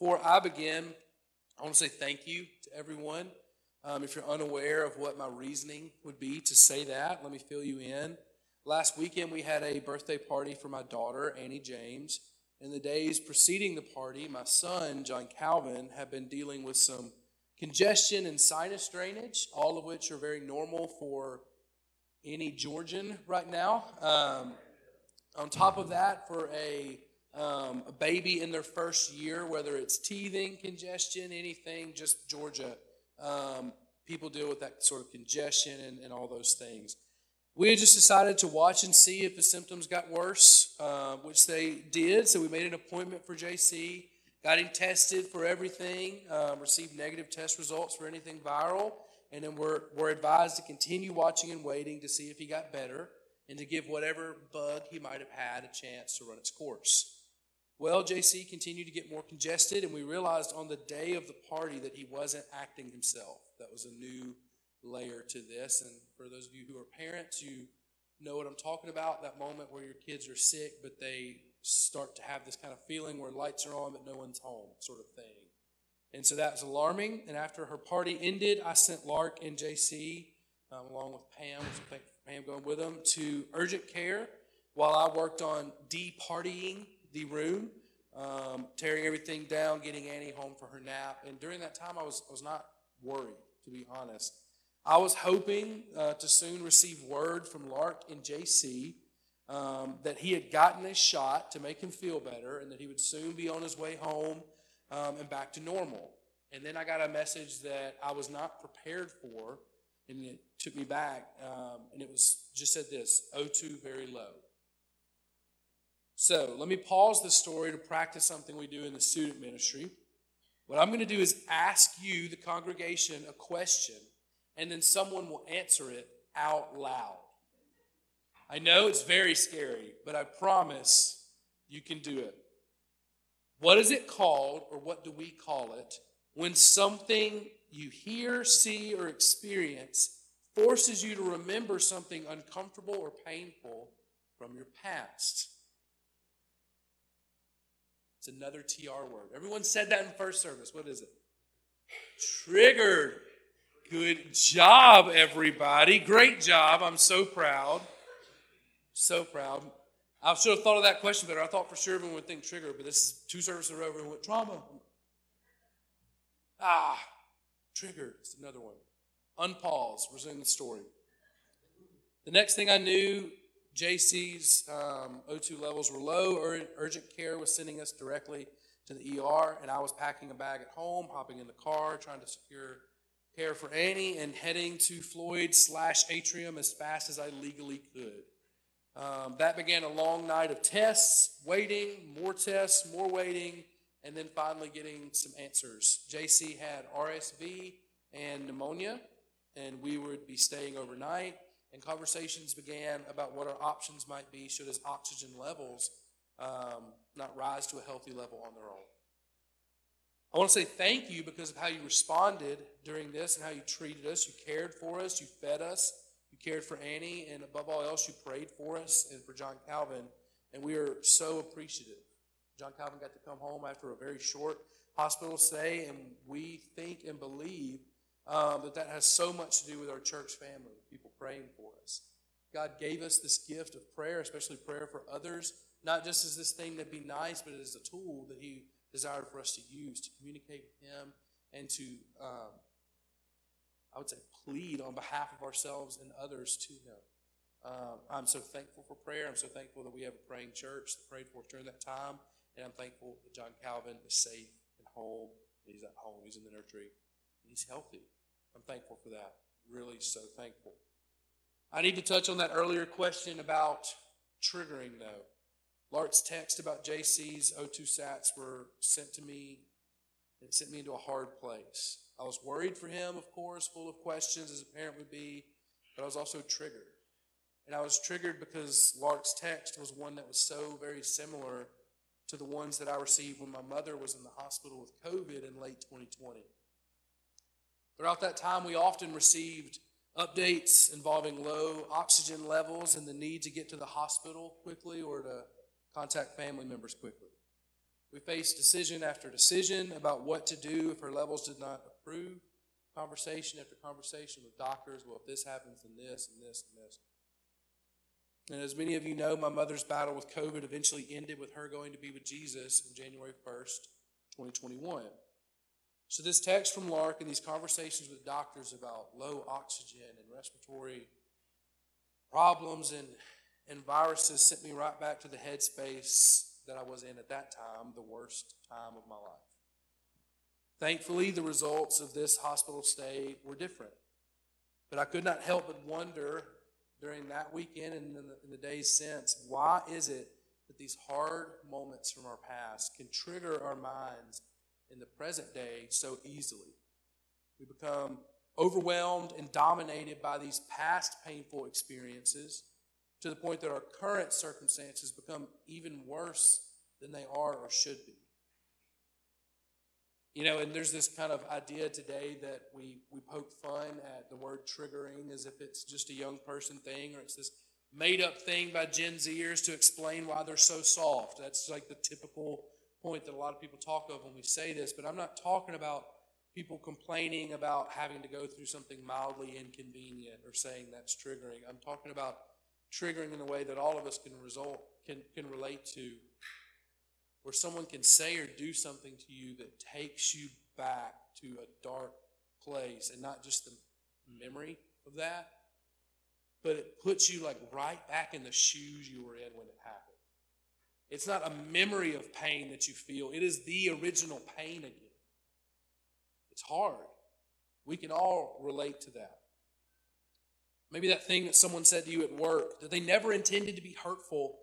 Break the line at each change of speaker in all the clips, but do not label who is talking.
before I begin, I want to say thank you to everyone. Um, if you're unaware of what my reasoning would be to say that, let me fill you in. Last weekend, we had a birthday party for my daughter, Annie James. In the days preceding the party, my son, John Calvin, had been dealing with some congestion and sinus drainage, all of which are very normal for any Georgian right now. Um, on top of that, for a, um, a baby in their first year, whether it's teething, congestion, anything, just Georgia, um, people deal with that sort of congestion and, and all those things. We just decided to watch and see if the symptoms got worse, uh, which they did. So we made an appointment for JC, got him tested for everything, uh, received negative test results for anything viral, and then we're, we're advised to continue watching and waiting to see if he got better and to give whatever bug he might have had a chance to run its course. Well, JC continued to get more congested, and we realized on the day of the party that he wasn't acting himself. That was a new layer to this. And for those of you who are parents, you know what I'm talking about that moment where your kids are sick, but they start to have this kind of feeling where lights are on, but no one's home, sort of thing. And so that was alarming. And after her party ended, I sent Lark and JC, um, along with Pam, Pam going with them, to urgent care while I worked on de-partying the room, um, tearing everything down, getting Annie home for her nap. And during that time, I was, I was not worried, to be honest. I was hoping uh, to soon receive word from Lark and JC um, that he had gotten a shot to make him feel better and that he would soon be on his way home um, and back to normal. And then I got a message that I was not prepared for, and it took me back, um, and it was just said this O2 very low. So let me pause the story to practice something we do in the student ministry. What I'm going to do is ask you, the congregation, a question and then someone will answer it out loud. I know it's very scary, but I promise you can do it. What is it called, or what do we call it, when something you hear, see, or experience forces you to remember something uncomfortable or painful from your past? It's another TR word. Everyone said that in first service. What is it? Triggered. Good job, everybody. Great job. I'm so proud. So proud. I should have thought of that question better. I thought for sure everyone would think trigger, but this is two services over and went trauma. Ah, triggered. It's another one. Unpause. Resume the story. The next thing I knew, JC's um, O2 levels were low. Ur- urgent care was sending us directly to the ER, and I was packing a bag at home, hopping in the car, trying to secure care for Annie and heading to Floyd slash Atrium as fast as I legally could. Um, that began a long night of tests, waiting, more tests, more waiting, and then finally getting some answers. JC had RSV and pneumonia, and we would be staying overnight. And conversations began about what our options might be should his oxygen levels um, not rise to a healthy level on their own. I want to say thank you because of how you responded during this and how you treated us. You cared for us, you fed us, you cared for Annie, and above all else, you prayed for us and for John Calvin. And we are so appreciative. John Calvin got to come home after a very short hospital stay, and we think and believe um, that that has so much to do with our church family, people praying for us. God gave us this gift of prayer, especially prayer for others, not just as this thing to be nice, but as a tool that He desired for us to use to communicate with Him and to, um, I would say, plead on behalf of ourselves and others to Him. Um, I'm so thankful for prayer. I'm so thankful that we have a praying church that prayed for us during that time. And I'm thankful that John Calvin is safe and home. He's at home. He's in the nursery. And he's healthy. I'm thankful for that. Really so thankful. I need to touch on that earlier question about triggering, though. Lark's text about JC's O2 sats were sent to me. It sent me into a hard place. I was worried for him, of course, full of questions, as a parent would be, but I was also triggered. And I was triggered because Lark's text was one that was so very similar to the ones that I received when my mother was in the hospital with COVID in late 2020. Throughout that time, we often received updates involving low oxygen levels and the need to get to the hospital quickly or to contact family members quickly. We faced decision after decision about what to do if her levels did not improve. Conversation after conversation with doctors. Well, if this happens, then this and this and this. And as many of you know, my mother's battle with COVID eventually ended with her going to be with Jesus on January 1st, 2021. So, this text from Lark and these conversations with doctors about low oxygen and respiratory problems and, and viruses sent me right back to the headspace that I was in at that time, the worst time of my life. Thankfully, the results of this hospital stay were different. But I could not help but wonder during that weekend and in the, in the days since why is it that these hard moments from our past can trigger our minds in the present day so easily? We become overwhelmed and dominated by these past painful experiences to the point that our current circumstances become even worse than they are or should be. You know, and there's this kind of idea today that we, we poke fun at the word triggering as if it's just a young person thing or it's this made up thing by Gen Zers to explain why they're so soft. That's like the typical point that a lot of people talk of when we say this, but I'm not talking about people complaining about having to go through something mildly inconvenient or saying that's triggering. I'm talking about triggering in a way that all of us can result can, can relate to where someone can say or do something to you that takes you back to a dark place and not just the memory of that, but it puts you like right back in the shoes you were in when it happened. It's not a memory of pain that you feel, it is the original pain again. It's hard. We can all relate to that. Maybe that thing that someone said to you at work that they never intended to be hurtful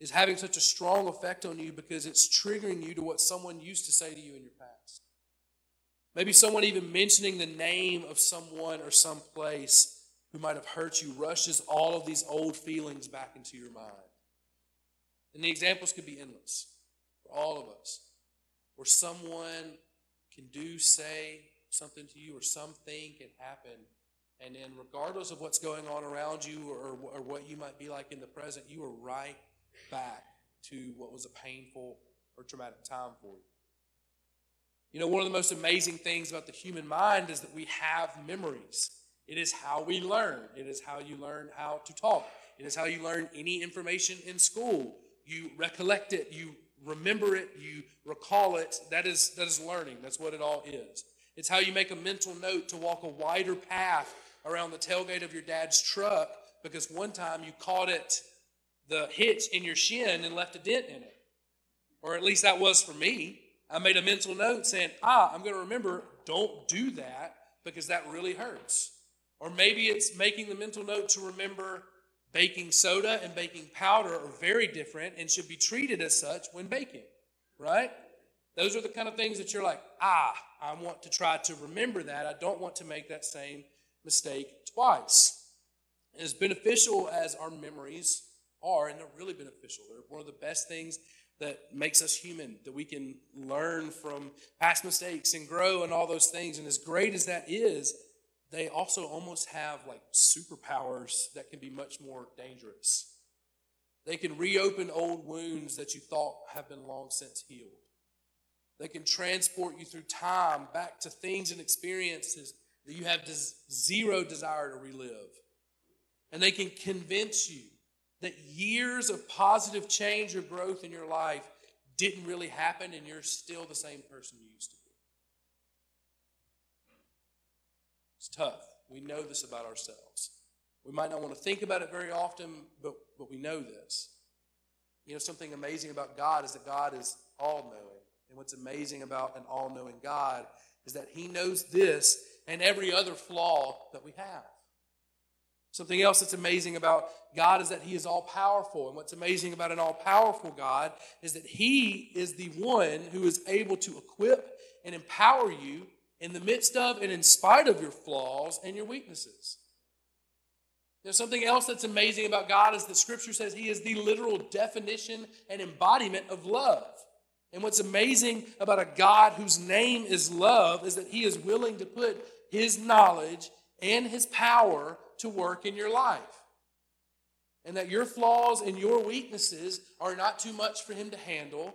is having such a strong effect on you because it's triggering you to what someone used to say to you in your past. Maybe someone even mentioning the name of someone or some place who might have hurt you rushes all of these old feelings back into your mind. And the examples could be endless for all of us, where someone can do, say something to you, or something can happen. And then, regardless of what's going on around you or, or what you might be like in the present, you are right back to what was a painful or traumatic time for you. You know, one of the most amazing things about the human mind is that we have memories. It is how we learn. It is how you learn how to talk. It is how you learn any information in school. You recollect it, you remember it, you recall it. That is, that is learning. That's what it all is. It's how you make a mental note to walk a wider path around the tailgate of your dad's truck because one time you caught it the hitch in your shin and left a dent in it. Or at least that was for me. I made a mental note saying, ah, I'm going to remember, don't do that because that really hurts. Or maybe it's making the mental note to remember baking soda and baking powder are very different and should be treated as such when baking, right? Those are the kind of things that you're like, ah, I want to try to remember that. I don't want to make that same mistake twice. As beneficial as our memories are, and they're really beneficial. They're one of the best things that makes us human, that we can learn from past mistakes and grow and all those things. And as great as that is, they also almost have like superpowers that can be much more dangerous. They can reopen old wounds that you thought have been long since healed. They can transport you through time back to things and experiences that you have zero desire to relive. And they can convince you that years of positive change or growth in your life didn't really happen and you're still the same person you used to be. It's tough. We know this about ourselves. We might not want to think about it very often, but, but we know this. You know, something amazing about God is that God is all knowing. And what's amazing about an all knowing God is that He knows this and every other flaw that we have. Something else that's amazing about God is that He is all powerful. And what's amazing about an all powerful God is that He is the one who is able to equip and empower you in the midst of and in spite of your flaws and your weaknesses. There's something else that's amazing about God is that Scripture says He is the literal definition and embodiment of love. And what's amazing about a God whose name is love is that He is willing to put His knowledge and His power to work in your life. And that your flaws and your weaknesses are not too much for Him to handle,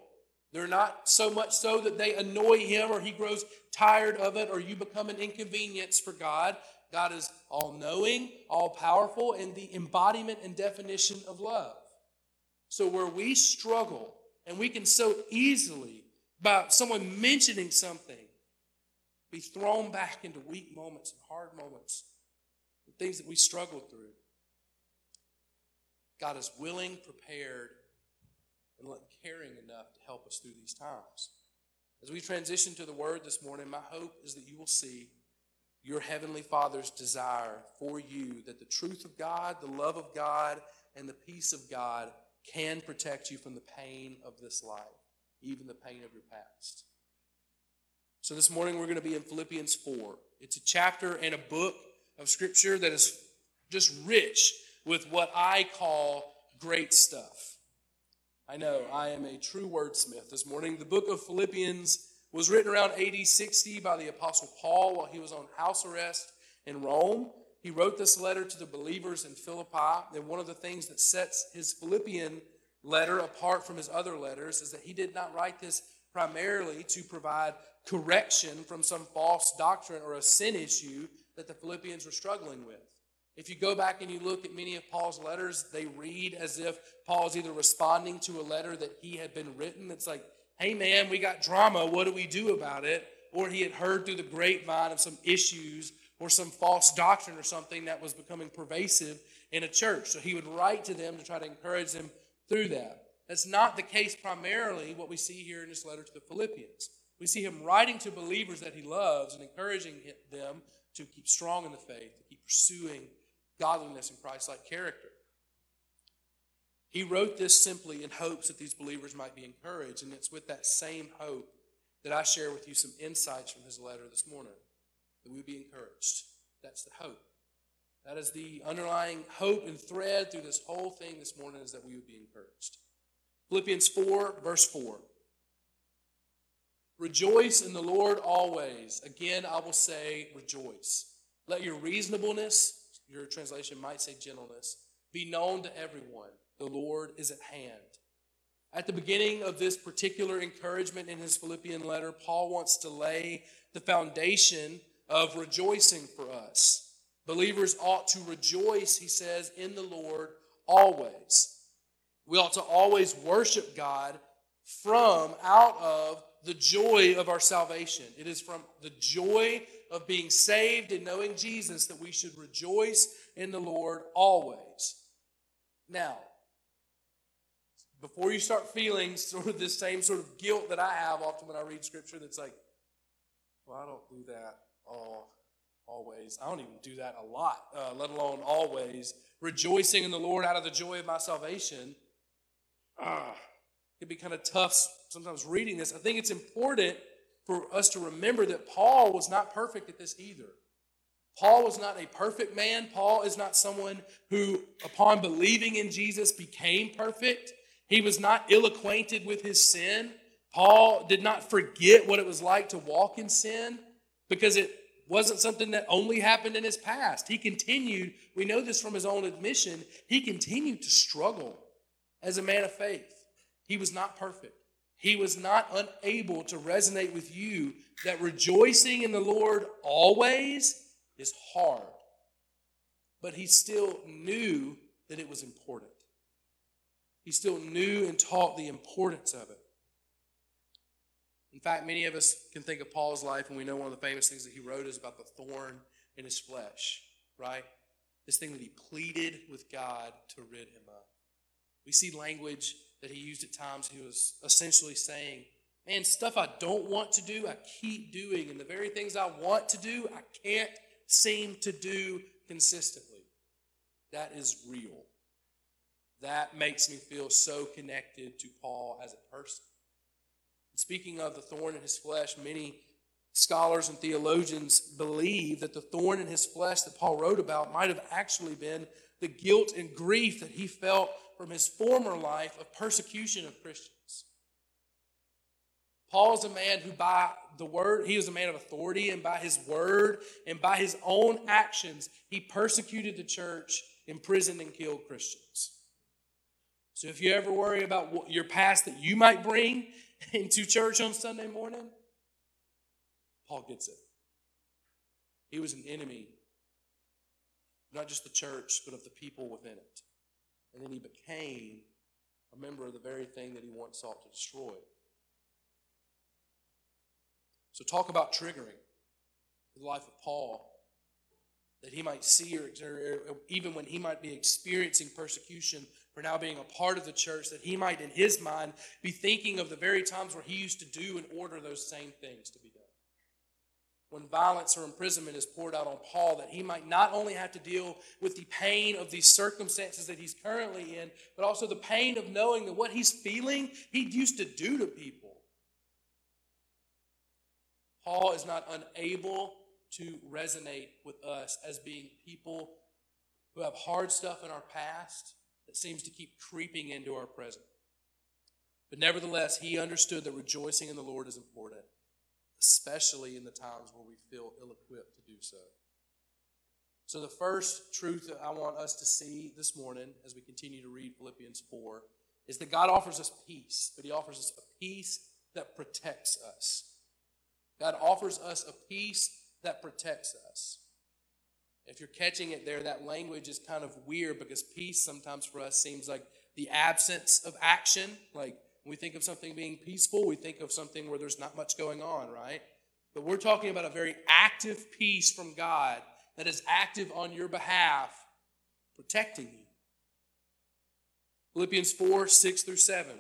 They're not so much so that they annoy him or he grows tired of it or you become an inconvenience for God. God is all knowing, all powerful, and the embodiment and definition of love. So, where we struggle, and we can so easily, by someone mentioning something, be thrown back into weak moments and hard moments, the things that we struggled through. God is willing, prepared, and caring enough to help us through these times. As we transition to the word this morning, my hope is that you will see your heavenly Father's desire for you that the truth of God, the love of God, and the peace of God can protect you from the pain of this life, even the pain of your past. So this morning we're going to be in Philippians 4. It's a chapter and a book of Scripture that is just rich with what I call great stuff. I know I am a true wordsmith this morning. The book of Philippians was written around AD 60 by the Apostle Paul while he was on house arrest in Rome. He wrote this letter to the believers in Philippi, and one of the things that sets his Philippian letter apart from his other letters is that he did not write this primarily to provide correction from some false doctrine or a sin issue that the Philippians were struggling with. If you go back and you look at many of Paul's letters, they read as if Paul's either responding to a letter that he had been written. It's like, hey man, we got drama, what do we do about it? Or he had heard through the grapevine of some issues or some false doctrine or something that was becoming pervasive in a church. So he would write to them to try to encourage them through that. That's not the case primarily what we see here in this letter to the Philippians. We see him writing to believers that he loves and encouraging them to keep strong in the faith, to keep pursuing godliness and Christ like character. He wrote this simply in hopes that these believers might be encouraged, and it's with that same hope that I share with you some insights from his letter this morning, that we would be encouraged. That's the hope. That is the underlying hope and thread through this whole thing this morning is that we would be encouraged. Philippians 4, verse 4. Rejoice in the Lord always. Again, I will say, rejoice. Let your reasonableness, your translation might say gentleness, be known to everyone. The Lord is at hand. At the beginning of this particular encouragement in his Philippian letter, Paul wants to lay the foundation of rejoicing for us. Believers ought to rejoice, he says, in the Lord always. We ought to always worship God from, out of the joy of our salvation. It is from the joy of being saved and knowing Jesus that we should rejoice in the Lord always. Now, before you start feeling sort of this same sort of guilt that I have often when I read scripture that's like, well, I don't do that all, always. I don't even do that a lot, uh, let alone always. Rejoicing in the Lord out of the joy of my salvation. Ah, it can be kind of tough sometimes reading this. I think it's important for us to remember that Paul was not perfect at this either. Paul was not a perfect man. Paul is not someone who, upon believing in Jesus, became perfect. He was not ill acquainted with his sin. Paul did not forget what it was like to walk in sin because it wasn't something that only happened in his past. He continued, we know this from his own admission, he continued to struggle as a man of faith. He was not perfect. He was not unable to resonate with you that rejoicing in the Lord always is hard. But he still knew that it was important. He still knew and taught the importance of it. In fact, many of us can think of Paul's life, and we know one of the famous things that he wrote is about the thorn in his flesh, right? This thing that he pleaded with God to rid him of. We see language that he used at times. He was essentially saying, Man, stuff I don't want to do, I keep doing. And the very things I want to do, I can't seem to do consistently. That is real. That makes me feel so connected to Paul as a person. Speaking of the thorn in his flesh, many scholars and theologians believe that the thorn in his flesh that Paul wrote about might have actually been the guilt and grief that he felt from his former life of persecution of Christians. Paul is a man who, by the word, he was a man of authority, and by his word and by his own actions, he persecuted the church, imprisoned, and killed Christians. So if you ever worry about what your past that you might bring into church on Sunday morning, Paul gets it. He was an enemy, not just the church, but of the people within it. And then he became a member of the very thing that he once sought to destroy. So, talk about triggering the life of Paul that he might see, or, or, even when he might be experiencing persecution for now being a part of the church, that he might, in his mind, be thinking of the very times where he used to do and order those same things to be. When violence or imprisonment is poured out on Paul, that he might not only have to deal with the pain of these circumstances that he's currently in, but also the pain of knowing that what he's feeling, he used to do to people. Paul is not unable to resonate with us as being people who have hard stuff in our past that seems to keep creeping into our present. But nevertheless, he understood that rejoicing in the Lord is important, especially in the times where we feel ill equipped to do so. So, the first truth that I want us to see this morning as we continue to read Philippians 4 is that God offers us peace, but He offers us a peace that protects us. God offers us a peace that protects us. If you're catching it there, that language is kind of weird because peace sometimes for us seems like the absence of action. Like we think of something being peaceful, we think of something where there's not much going on, right? But we're talking about a very active peace from God that is active on your behalf, protecting you. Philippians 4 6 through 7.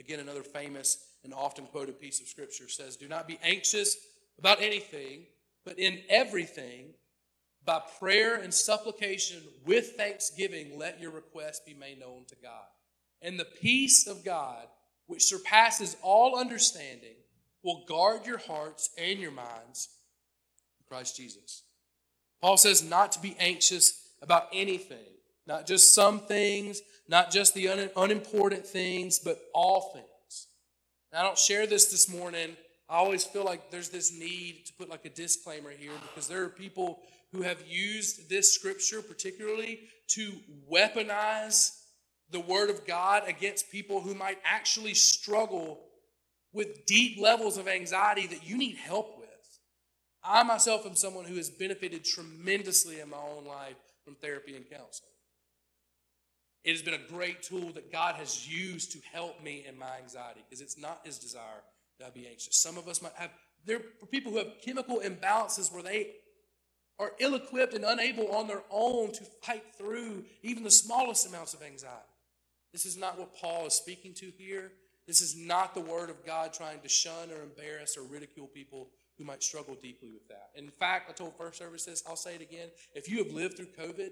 Again, another famous and often quoted piece of scripture says, Do not be anxious about anything, but in everything, by prayer and supplication with thanksgiving, let your requests be made known to God. And the peace of God, which surpasses all understanding, will guard your hearts and your minds in Christ Jesus. Paul says not to be anxious about anything, not just some things, not just the un- unimportant things, but all things. I don't share this this morning I always feel like there's this need to put like a disclaimer here because there are people who have used this scripture particularly to weaponize the word of God against people who might actually struggle with deep levels of anxiety that you need help with. I myself am someone who has benefited tremendously in my own life from therapy and counseling. It has been a great tool that God has used to help me in my anxiety because it's not his desire that I be anxious. Some of us might have, there are people who have chemical imbalances where they are ill equipped and unable on their own to fight through even the smallest amounts of anxiety. This is not what Paul is speaking to here. This is not the word of God trying to shun or embarrass or ridicule people who might struggle deeply with that. In fact, I told first service this, I'll say it again. If you have lived through COVID,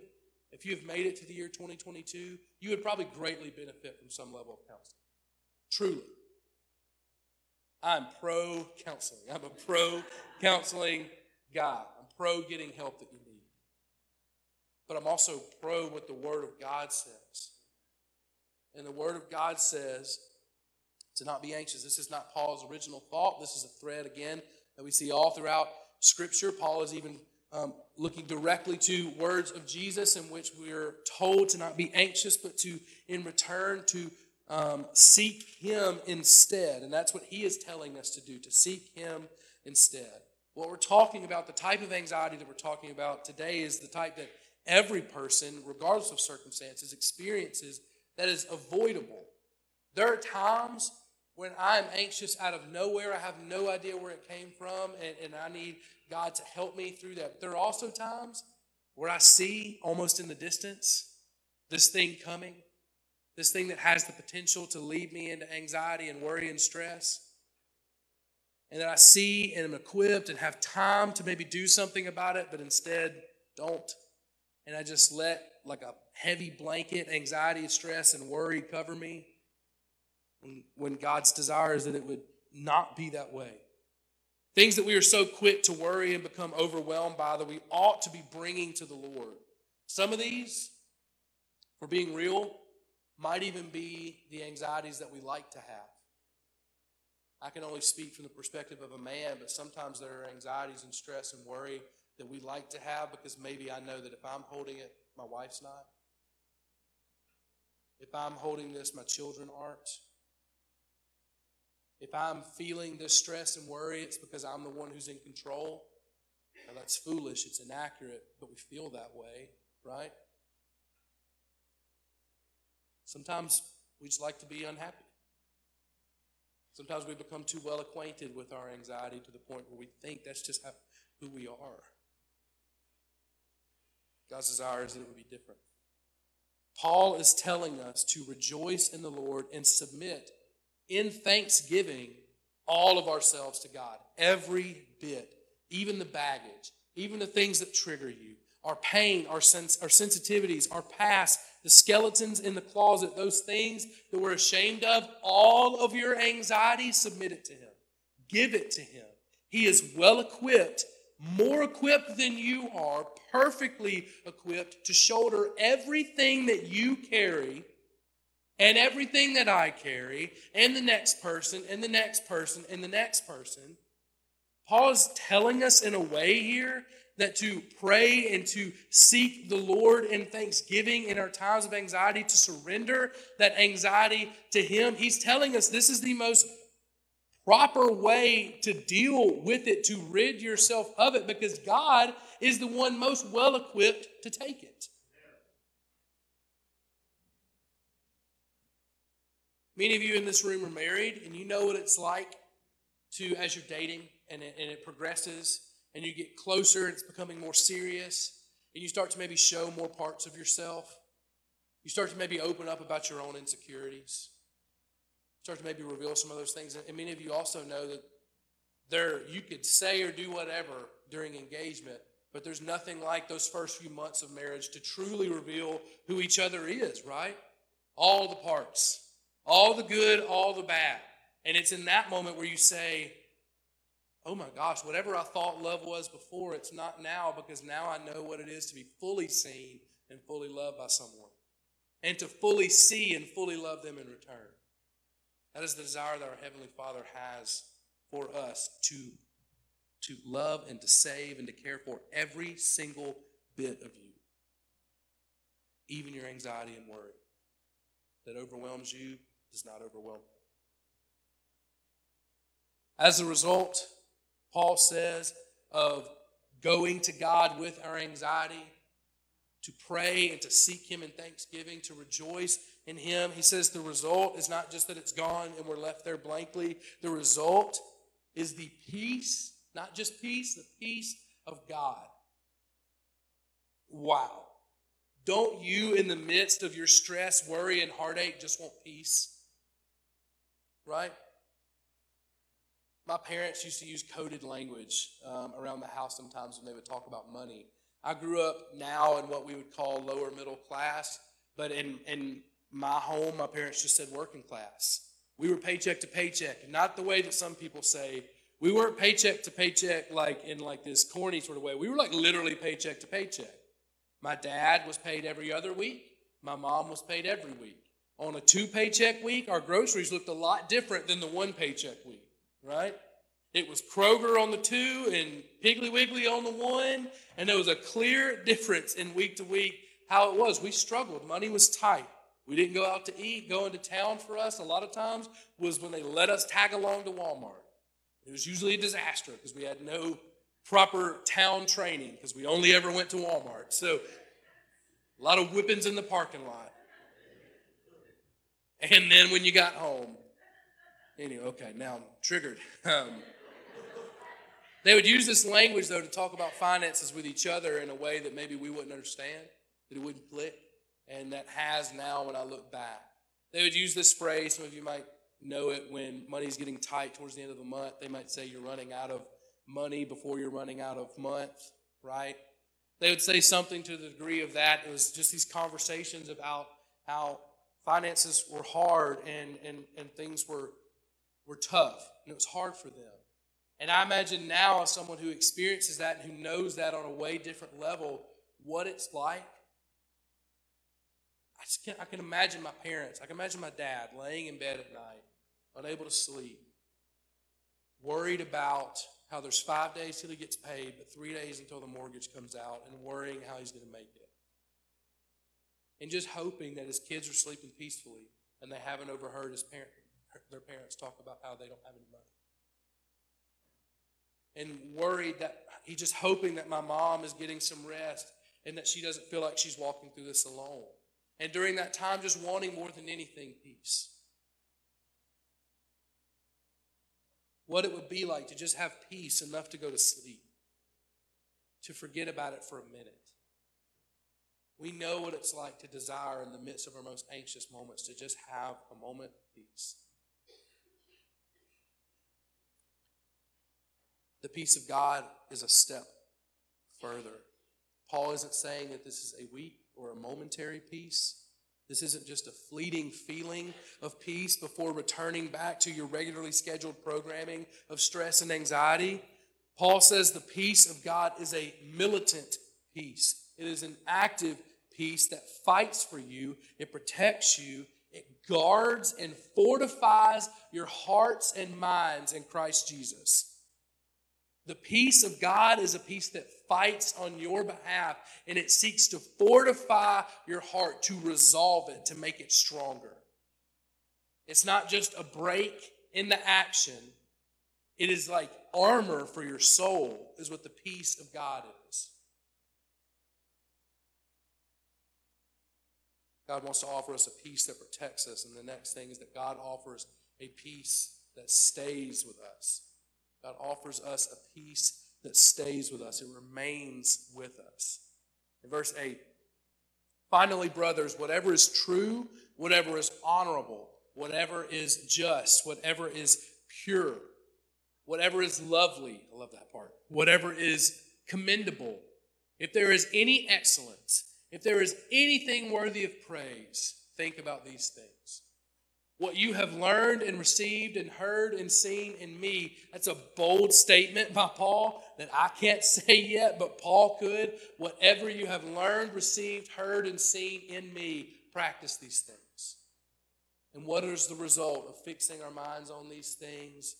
if you have made it to the year 2022, you would probably greatly benefit from some level of counseling. Truly. I'm pro counseling. I'm a pro counseling guy. I'm pro getting help that you need. But I'm also pro what the Word of God says. And the Word of God says to not be anxious. This is not Paul's original thought. This is a thread, again, that we see all throughout Scripture. Paul is even um, looking directly to words of Jesus in which we are told to not be anxious, but to, in return, to um, seek Him instead. And that's what He is telling us to do, to seek Him instead. What we're talking about, the type of anxiety that we're talking about today, is the type that every person, regardless of circumstances, experiences that is avoidable. There are times when I'm anxious out of nowhere, I have no idea where it came from, and, and I need God to help me through that. There are also times where I see almost in the distance this thing coming this thing that has the potential to lead me into anxiety and worry and stress. And that I see and am equipped and have time to maybe do something about it, but instead don't. And I just let like a heavy blanket, anxiety, stress, and worry cover me when God's desire is that it would not be that way. Things that we are so quick to worry and become overwhelmed by that we ought to be bringing to the Lord. Some of these, for being real, might even be the anxieties that we like to have. I can only speak from the perspective of a man, but sometimes there are anxieties and stress and worry that we like to have because maybe I know that if I'm holding it, my wife's not. If I'm holding this, my children aren't. If I'm feeling this stress and worry, it's because I'm the one who's in control. Now, that's foolish, it's inaccurate, but we feel that way, right? Sometimes we just like to be unhappy. Sometimes we become too well acquainted with our anxiety to the point where we think that's just how, who we are. God's desire is that it would be different. Paul is telling us to rejoice in the Lord and submit in thanksgiving all of ourselves to God. Every bit, even the baggage, even the things that trigger you, our pain, our, sens- our sensitivities, our past, the skeletons in the closet, those things that we're ashamed of, all of your anxiety, submit it to Him. Give it to Him. He is well equipped, more equipped than you are, perfectly equipped to shoulder everything that you carry and everything that I carry, and the next person, and the next person, and the next person. Paul is telling us in a way here that to pray and to seek the Lord in thanksgiving in our times of anxiety, to surrender that anxiety to Him, He's telling us this is the most proper way to deal with it, to rid yourself of it, because God is the one most well equipped to take it. Many of you in this room are married, and you know what it's like to, as you're dating and it, and it progresses and you get closer and it's becoming more serious, and you start to maybe show more parts of yourself. You start to maybe open up about your own insecurities. Start to maybe reveal some of those things. And many of you also know that there you could say or do whatever during engagement, but there's nothing like those first few months of marriage to truly reveal who each other is, right? All the parts. All the good, all the bad. And it's in that moment where you say, oh my gosh, whatever I thought love was before, it's not now because now I know what it is to be fully seen and fully loved by someone. And to fully see and fully love them in return. That is the desire that our Heavenly Father has for us to, to love and to save and to care for every single bit of you, even your anxiety and worry that overwhelms you does not overwhelm. As a result, Paul says, of going to God with our anxiety, to pray and to seek Him in thanksgiving, to rejoice in Him. He says the result is not just that it's gone and we're left there blankly. The result is the peace, not just peace, the peace of God. Wow. Don't you, in the midst of your stress, worry, and heartache, just want peace? Right? My parents used to use coded language um, around the house sometimes when they would talk about money. I grew up now in what we would call lower middle class, but in, in my home, my parents just said working class. We were paycheck to paycheck, not the way that some people say. We weren't paycheck to paycheck like in like this corny sort of way. We were like literally paycheck to paycheck. My dad was paid every other week. My mom was paid every week. On a two paycheck week, our groceries looked a lot different than the one paycheck week right? It was Kroger on the two and Piggly Wiggly on the one, and there was a clear difference in week to week how it was. We struggled. Money was tight. We didn't go out to eat. Going to town for us a lot of times was when they let us tag along to Walmart. It was usually a disaster because we had no proper town training because we only ever went to Walmart. So a lot of whippings in the parking lot. And then when you got home, Anyway, okay, now I'm triggered. Um, they would use this language, though, to talk about finances with each other in a way that maybe we wouldn't understand, that it wouldn't click, and that has now when I look back. They would use this phrase, some of you might know it when money's getting tight towards the end of the month. They might say you're running out of money before you're running out of month, right? They would say something to the degree of that. It was just these conversations about how finances were hard and, and, and things were were tough and it was hard for them. And I imagine now, as someone who experiences that and who knows that on a way different level, what it's like. I, just can't, I can imagine my parents. I can imagine my dad laying in bed at night, unable to sleep, worried about how there's five days till he gets paid, but three days until the mortgage comes out, and worrying how he's going to make it. And just hoping that his kids are sleeping peacefully and they haven't overheard his parent, their parents talk about how they don't have any money. And worried that he's just hoping that my mom is getting some rest and that she doesn't feel like she's walking through this alone. And during that time, just wanting more than anything peace. What it would be like to just have peace enough to go to sleep, to forget about it for a minute. We know what it's like to desire in the midst of our most anxious moments to just have a moment of peace. The peace of God is a step further. Paul isn't saying that this is a weak or a momentary peace. This isn't just a fleeting feeling of peace before returning back to your regularly scheduled programming of stress and anxiety. Paul says the peace of God is a militant peace. It is an active peace that fights for you, it protects you, it guards and fortifies your hearts and minds in Christ Jesus. The peace of God is a peace that fights on your behalf and it seeks to fortify your heart, to resolve it, to make it stronger. It's not just a break in the action, it is like armor for your soul, is what the peace of God is. God wants to offer us a peace that protects us. And the next thing is that God offers a peace that stays with us. God offers us a peace that stays with us, it remains with us. In verse 8, finally, brothers, whatever is true, whatever is honorable, whatever is just, whatever is pure, whatever is lovely, I love that part, whatever is commendable, if there is any excellence, if there is anything worthy of praise, think about these things. What you have learned and received and heard and seen in me, that's a bold statement by Paul that I can't say yet, but Paul could. Whatever you have learned, received, heard, and seen in me, practice these things. And what is the result of fixing our minds on these things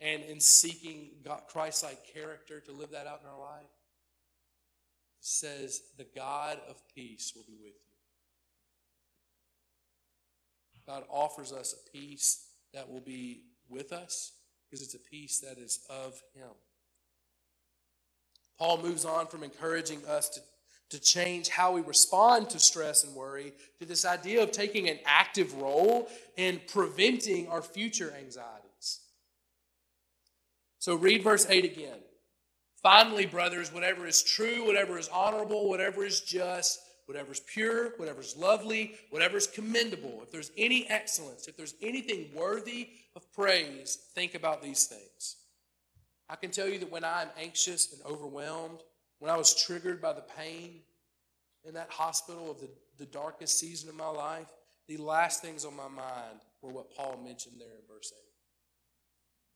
and in seeking Christ like character to live that out in our life? It says, The God of peace will be with you. God offers us a peace that will be with us because it's a peace that is of Him. Paul moves on from encouraging us to, to change how we respond to stress and worry to this idea of taking an active role in preventing our future anxieties. So read verse 8 again. Finally, brothers, whatever is true, whatever is honorable, whatever is just, whatever's pure, whatever's lovely, whatever's commendable, if there's any excellence, if there's anything worthy of praise, think about these things. I can tell you that when I'm anxious and overwhelmed, when I was triggered by the pain in that hospital of the, the darkest season of my life, the last things on my mind were what Paul mentioned there in verse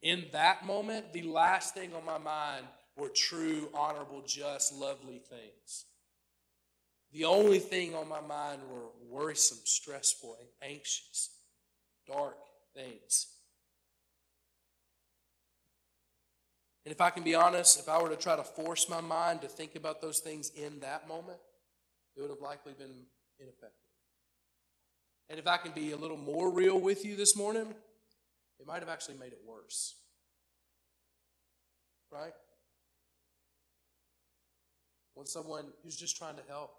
8. In that moment, the last thing on my mind were true, honorable, just, lovely things. The only thing on my mind were worrisome, stressful, anxious, dark things. And if I can be honest, if I were to try to force my mind to think about those things in that moment, it would have likely been ineffective. And if I can be a little more real with you this morning, it might have actually made it worse. Right? When someone who's just trying to help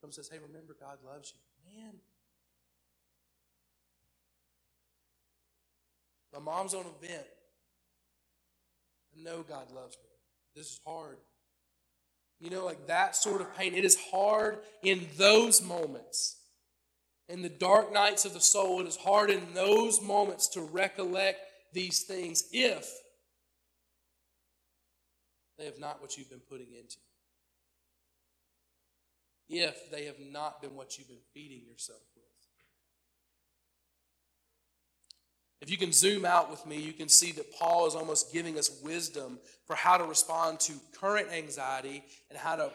comes says, Hey, remember, God loves you. Man. My mom's on a vent. I know God loves me. This is hard. You know, like that sort of pain. It is hard in those moments. In the dark nights of the soul, it is hard in those moments to recollect these things if they have not what you've been putting into if they have not been what you've been feeding yourself with. If you can zoom out with me, you can see that Paul is almost giving us wisdom for how to respond to current anxiety and how to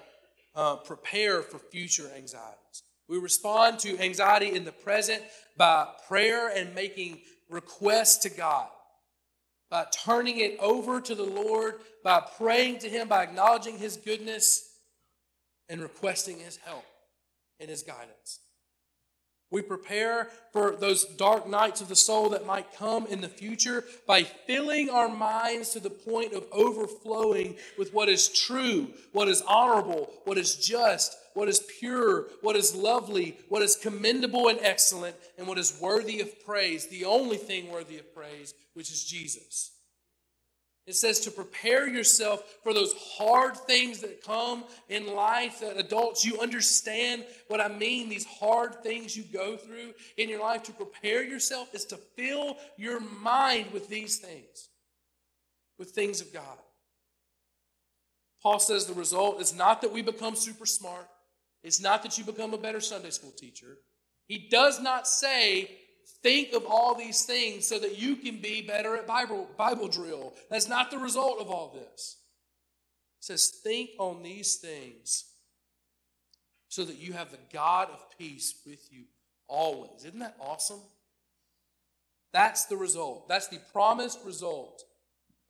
uh, prepare for future anxieties. We respond to anxiety in the present by prayer and making requests to God, by turning it over to the Lord, by praying to Him, by acknowledging His goodness and requesting his help and his guidance. We prepare for those dark nights of the soul that might come in the future by filling our minds to the point of overflowing with what is true, what is honorable, what is just, what is pure, what is lovely, what is commendable and excellent, and what is worthy of praise, the only thing worthy of praise, which is Jesus. It says to prepare yourself for those hard things that come in life that adults, you understand what I mean. These hard things you go through in your life to prepare yourself is to fill your mind with these things, with things of God. Paul says the result is not that we become super smart, it's not that you become a better Sunday school teacher. He does not say Think of all these things so that you can be better at Bible, Bible drill. That's not the result of all this. It says, Think on these things so that you have the God of peace with you always. Isn't that awesome? That's the result. That's the promised result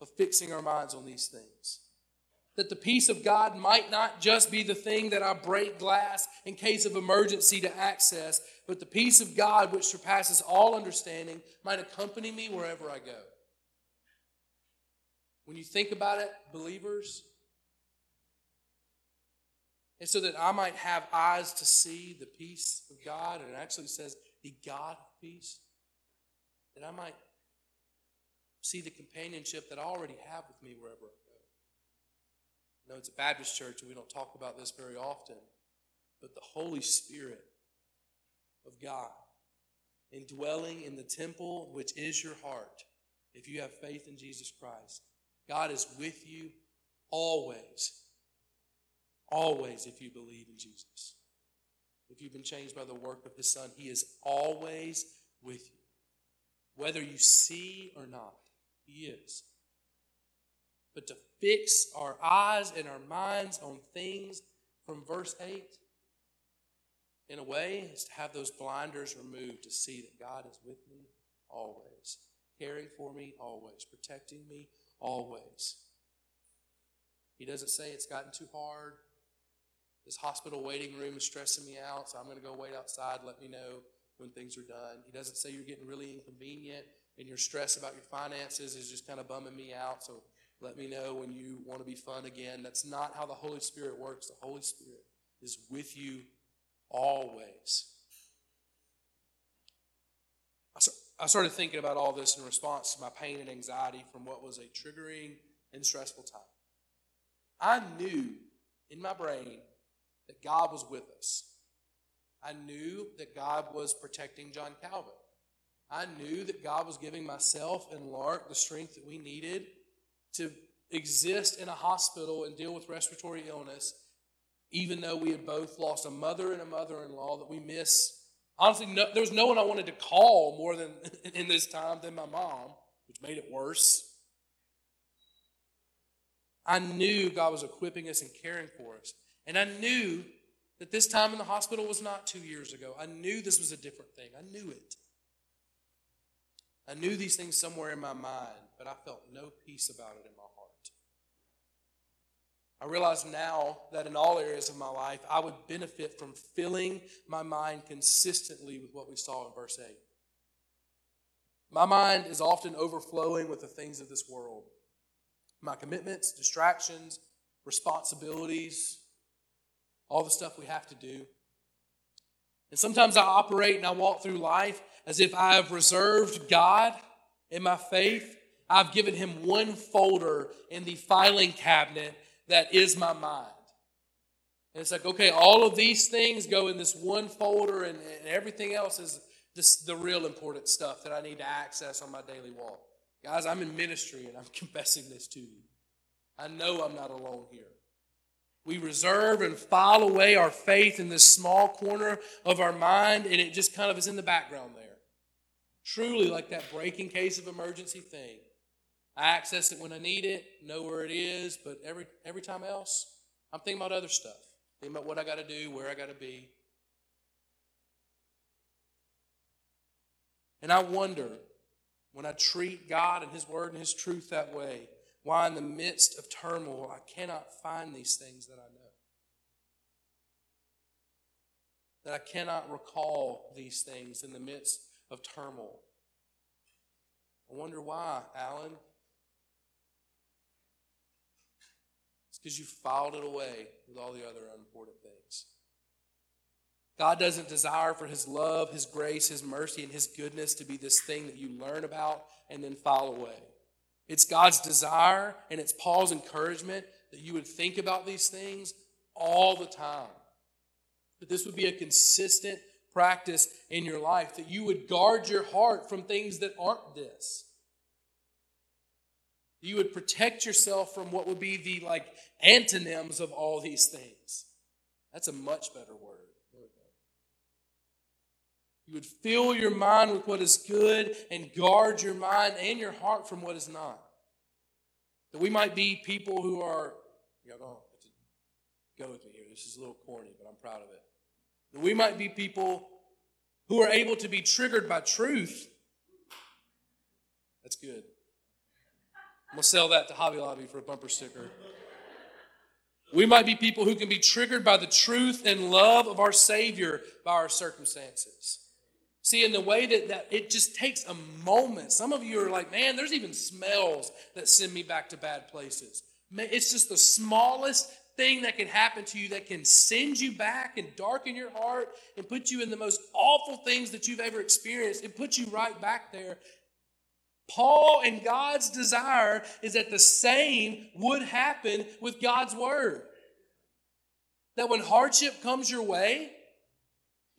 of fixing our minds on these things that the peace of God might not just be the thing that I break glass in case of emergency to access, but the peace of God, which surpasses all understanding, might accompany me wherever I go. When you think about it, believers, and so that I might have eyes to see the peace of God, and it actually says the God of peace, that I might see the companionship that I already have with me wherever I go. I know it's a Baptist church and we don't talk about this very often, but the Holy Spirit of God indwelling in the temple, which is your heart, if you have faith in Jesus Christ. God is with you always. Always, if you believe in Jesus. If you've been changed by the work of His Son, He is always with you. Whether you see or not, He is but to fix our eyes and our minds on things from verse 8, in a way, is to have those blinders removed to see that God is with me always, caring for me always, protecting me always. He doesn't say it's gotten too hard. This hospital waiting room is stressing me out, so I'm going to go wait outside. Let me know when things are done. He doesn't say you're getting really inconvenient and your stress about your finances is just kind of bumming me out, so let me know when you want to be fun again. That's not how the Holy Spirit works. The Holy Spirit is with you always. I started thinking about all this in response to my pain and anxiety from what was a triggering and stressful time. I knew in my brain that God was with us. I knew that God was protecting John Calvin. I knew that God was giving myself and Lark the strength that we needed to exist in a hospital and deal with respiratory illness, even though we had both lost a mother and a mother in law that we miss. Honestly, no, there was no one I wanted to call more than in this time than my mom, which made it worse. I knew God was equipping us and caring for us. And I knew that this time in the hospital was not two years ago. I knew this was a different thing. I knew it. I knew these things somewhere in my mind, but I felt no peace about it in my heart. I realize now that in all areas of my life, I would benefit from filling my mind consistently with what we saw in verse 8. My mind is often overflowing with the things of this world my commitments, distractions, responsibilities, all the stuff we have to do. And sometimes I operate and I walk through life as if I have reserved God in my faith. I've given him one folder in the filing cabinet that is my mind. And it's like, okay, all of these things go in this one folder, and, and everything else is this, the real important stuff that I need to access on my daily walk. Guys, I'm in ministry and I'm confessing this to you. I know I'm not alone here. We reserve and file away our faith in this small corner of our mind, and it just kind of is in the background there. Truly, like that breaking case of emergency thing. I access it when I need it, know where it is, but every every time else, I'm thinking about other stuff. Thinking about what I got to do, where I got to be. And I wonder when I treat God and His Word and His truth that way, why in the midst of turmoil I cannot find these things that I know. that I cannot recall these things in the midst of turmoil. I wonder why, Alan. Because you filed it away with all the other unimportant things. God doesn't desire for His love, His grace, His mercy, and His goodness to be this thing that you learn about and then file away. It's God's desire and it's Paul's encouragement that you would think about these things all the time. That this would be a consistent practice in your life, that you would guard your heart from things that aren't this. You would protect yourself from what would be the like antonyms of all these things. That's a much better word. You would fill your mind with what is good and guard your mind and your heart from what is not. That we might be people who are, y'all go with me here. This is a little corny, but I'm proud of it. That we might be people who are able to be triggered by truth. That's good. I'm going to sell that to Hobby Lobby for a bumper sticker. We might be people who can be triggered by the truth and love of our Savior by our circumstances. See, in the way that, that it just takes a moment. Some of you are like, man, there's even smells that send me back to bad places. It's just the smallest thing that can happen to you that can send you back and darken your heart and put you in the most awful things that you've ever experienced and put you right back there. Paul and God's desire is that the same would happen with God's word. That when hardship comes your way,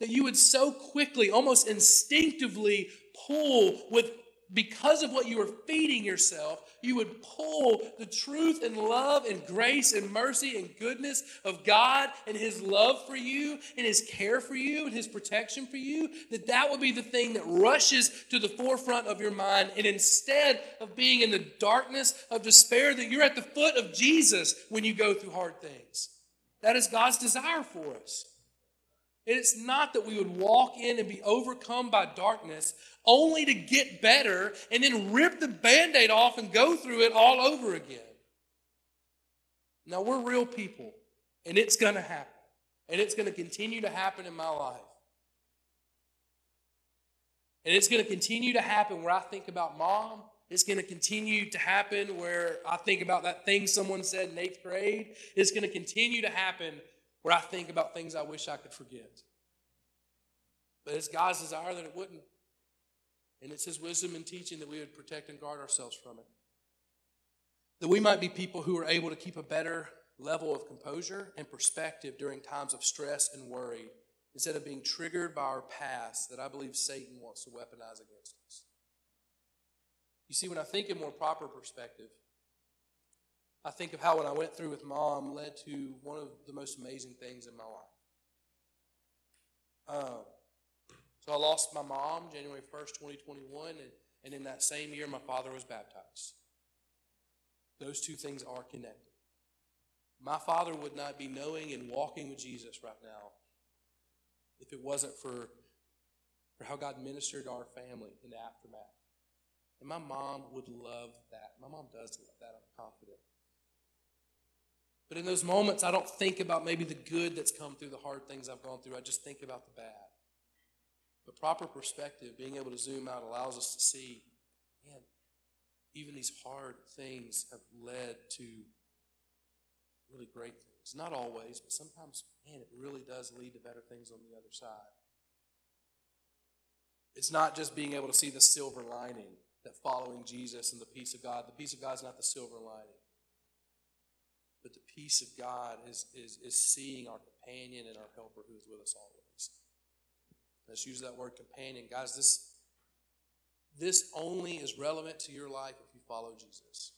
that you would so quickly, almost instinctively pull with because of what you were feeding yourself, you would pull the truth and love and grace and mercy and goodness of God and His love for you and His care for you and His protection for you, that that would be the thing that rushes to the forefront of your mind. And instead of being in the darkness of despair, that you're at the foot of Jesus when you go through hard things. That is God's desire for us. It's not that we would walk in and be overcome by darkness only to get better and then rip the band aid off and go through it all over again. Now, we're real people, and it's going to happen. And it's going to continue to happen in my life. And it's going to continue to happen where I think about mom. It's going to continue to happen where I think about that thing someone said in eighth grade. It's going to continue to happen where I think about things I wish I could forget. But it's God's desire that it wouldn't. And it's His wisdom and teaching that we would protect and guard ourselves from it. That we might be people who are able to keep a better level of composure and perspective during times of stress and worry instead of being triggered by our past that I believe Satan wants to weaponize against us. You see, when I think in more proper perspective, I think of how what I went through with mom led to one of the most amazing things in my life. Um, so I lost my mom January 1st, 2021, and, and in that same year, my father was baptized. Those two things are connected. My father would not be knowing and walking with Jesus right now if it wasn't for, for how God ministered to our family in the aftermath. And my mom would love that. My mom does love that, I'm confident. But in those moments, I don't think about maybe the good that's come through the hard things I've gone through. I just think about the bad. But proper perspective, being able to zoom out, allows us to see, man, even these hard things have led to really great things. Not always, but sometimes, man, it really does lead to better things on the other side. It's not just being able to see the silver lining that following Jesus and the peace of God. The peace of God is not the silver lining. But the peace of God is, is, is seeing our companion and our helper who is with us always. Let's use that word companion. Guys, this, this only is relevant to your life if you follow Jesus.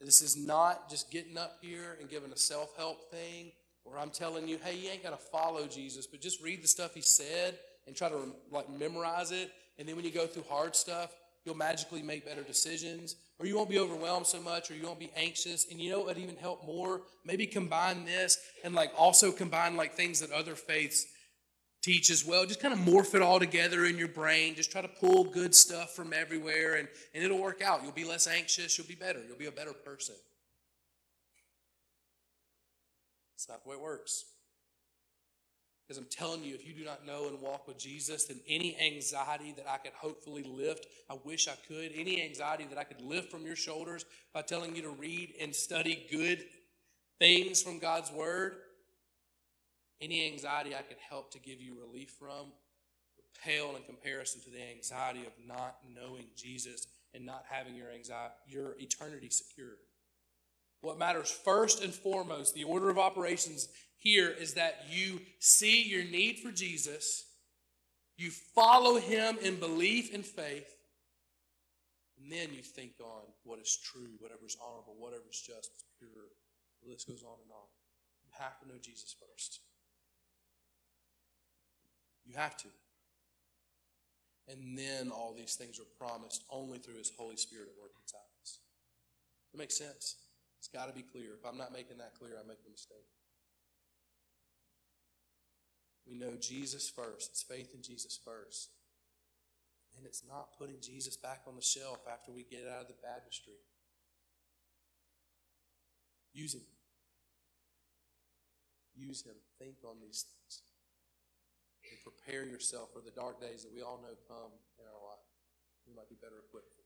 This is not just getting up here and giving a self help thing where I'm telling you, hey, you ain't got to follow Jesus, but just read the stuff he said and try to like memorize it. And then when you go through hard stuff, you'll magically make better decisions, or you won't be overwhelmed so much, or you won't be anxious. And you know what even help more? Maybe combine this and like also combine like things that other faiths teach as well. Just kind of morph it all together in your brain. Just try to pull good stuff from everywhere, and, and it'll work out. You'll be less anxious. You'll be better. You'll be a better person. It's not the way it works. Because I'm telling you, if you do not know and walk with Jesus, then any anxiety that I could hopefully lift, I wish I could, any anxiety that I could lift from your shoulders by telling you to read and study good things from God's Word, any anxiety I could help to give you relief from would pale in comparison to the anxiety of not knowing Jesus and not having your anxiety, your eternity secured. What matters first and foremost, the order of operations here is that you see your need for Jesus, you follow him in belief and faith, and then you think on what is true, whatever is honorable, whatever is just, pure. The list goes on and on. You have to know Jesus first. You have to. And then all these things are promised only through his Holy Spirit at work inside us. Does that make sense? It's got to be clear. If I'm not making that clear, I make a mistake. We know Jesus first. It's faith in Jesus first. And it's not putting Jesus back on the shelf after we get out of the baptistry. Use him. Use him. Think on these things. And prepare yourself for the dark days that we all know come in our life. We might be better equipped for.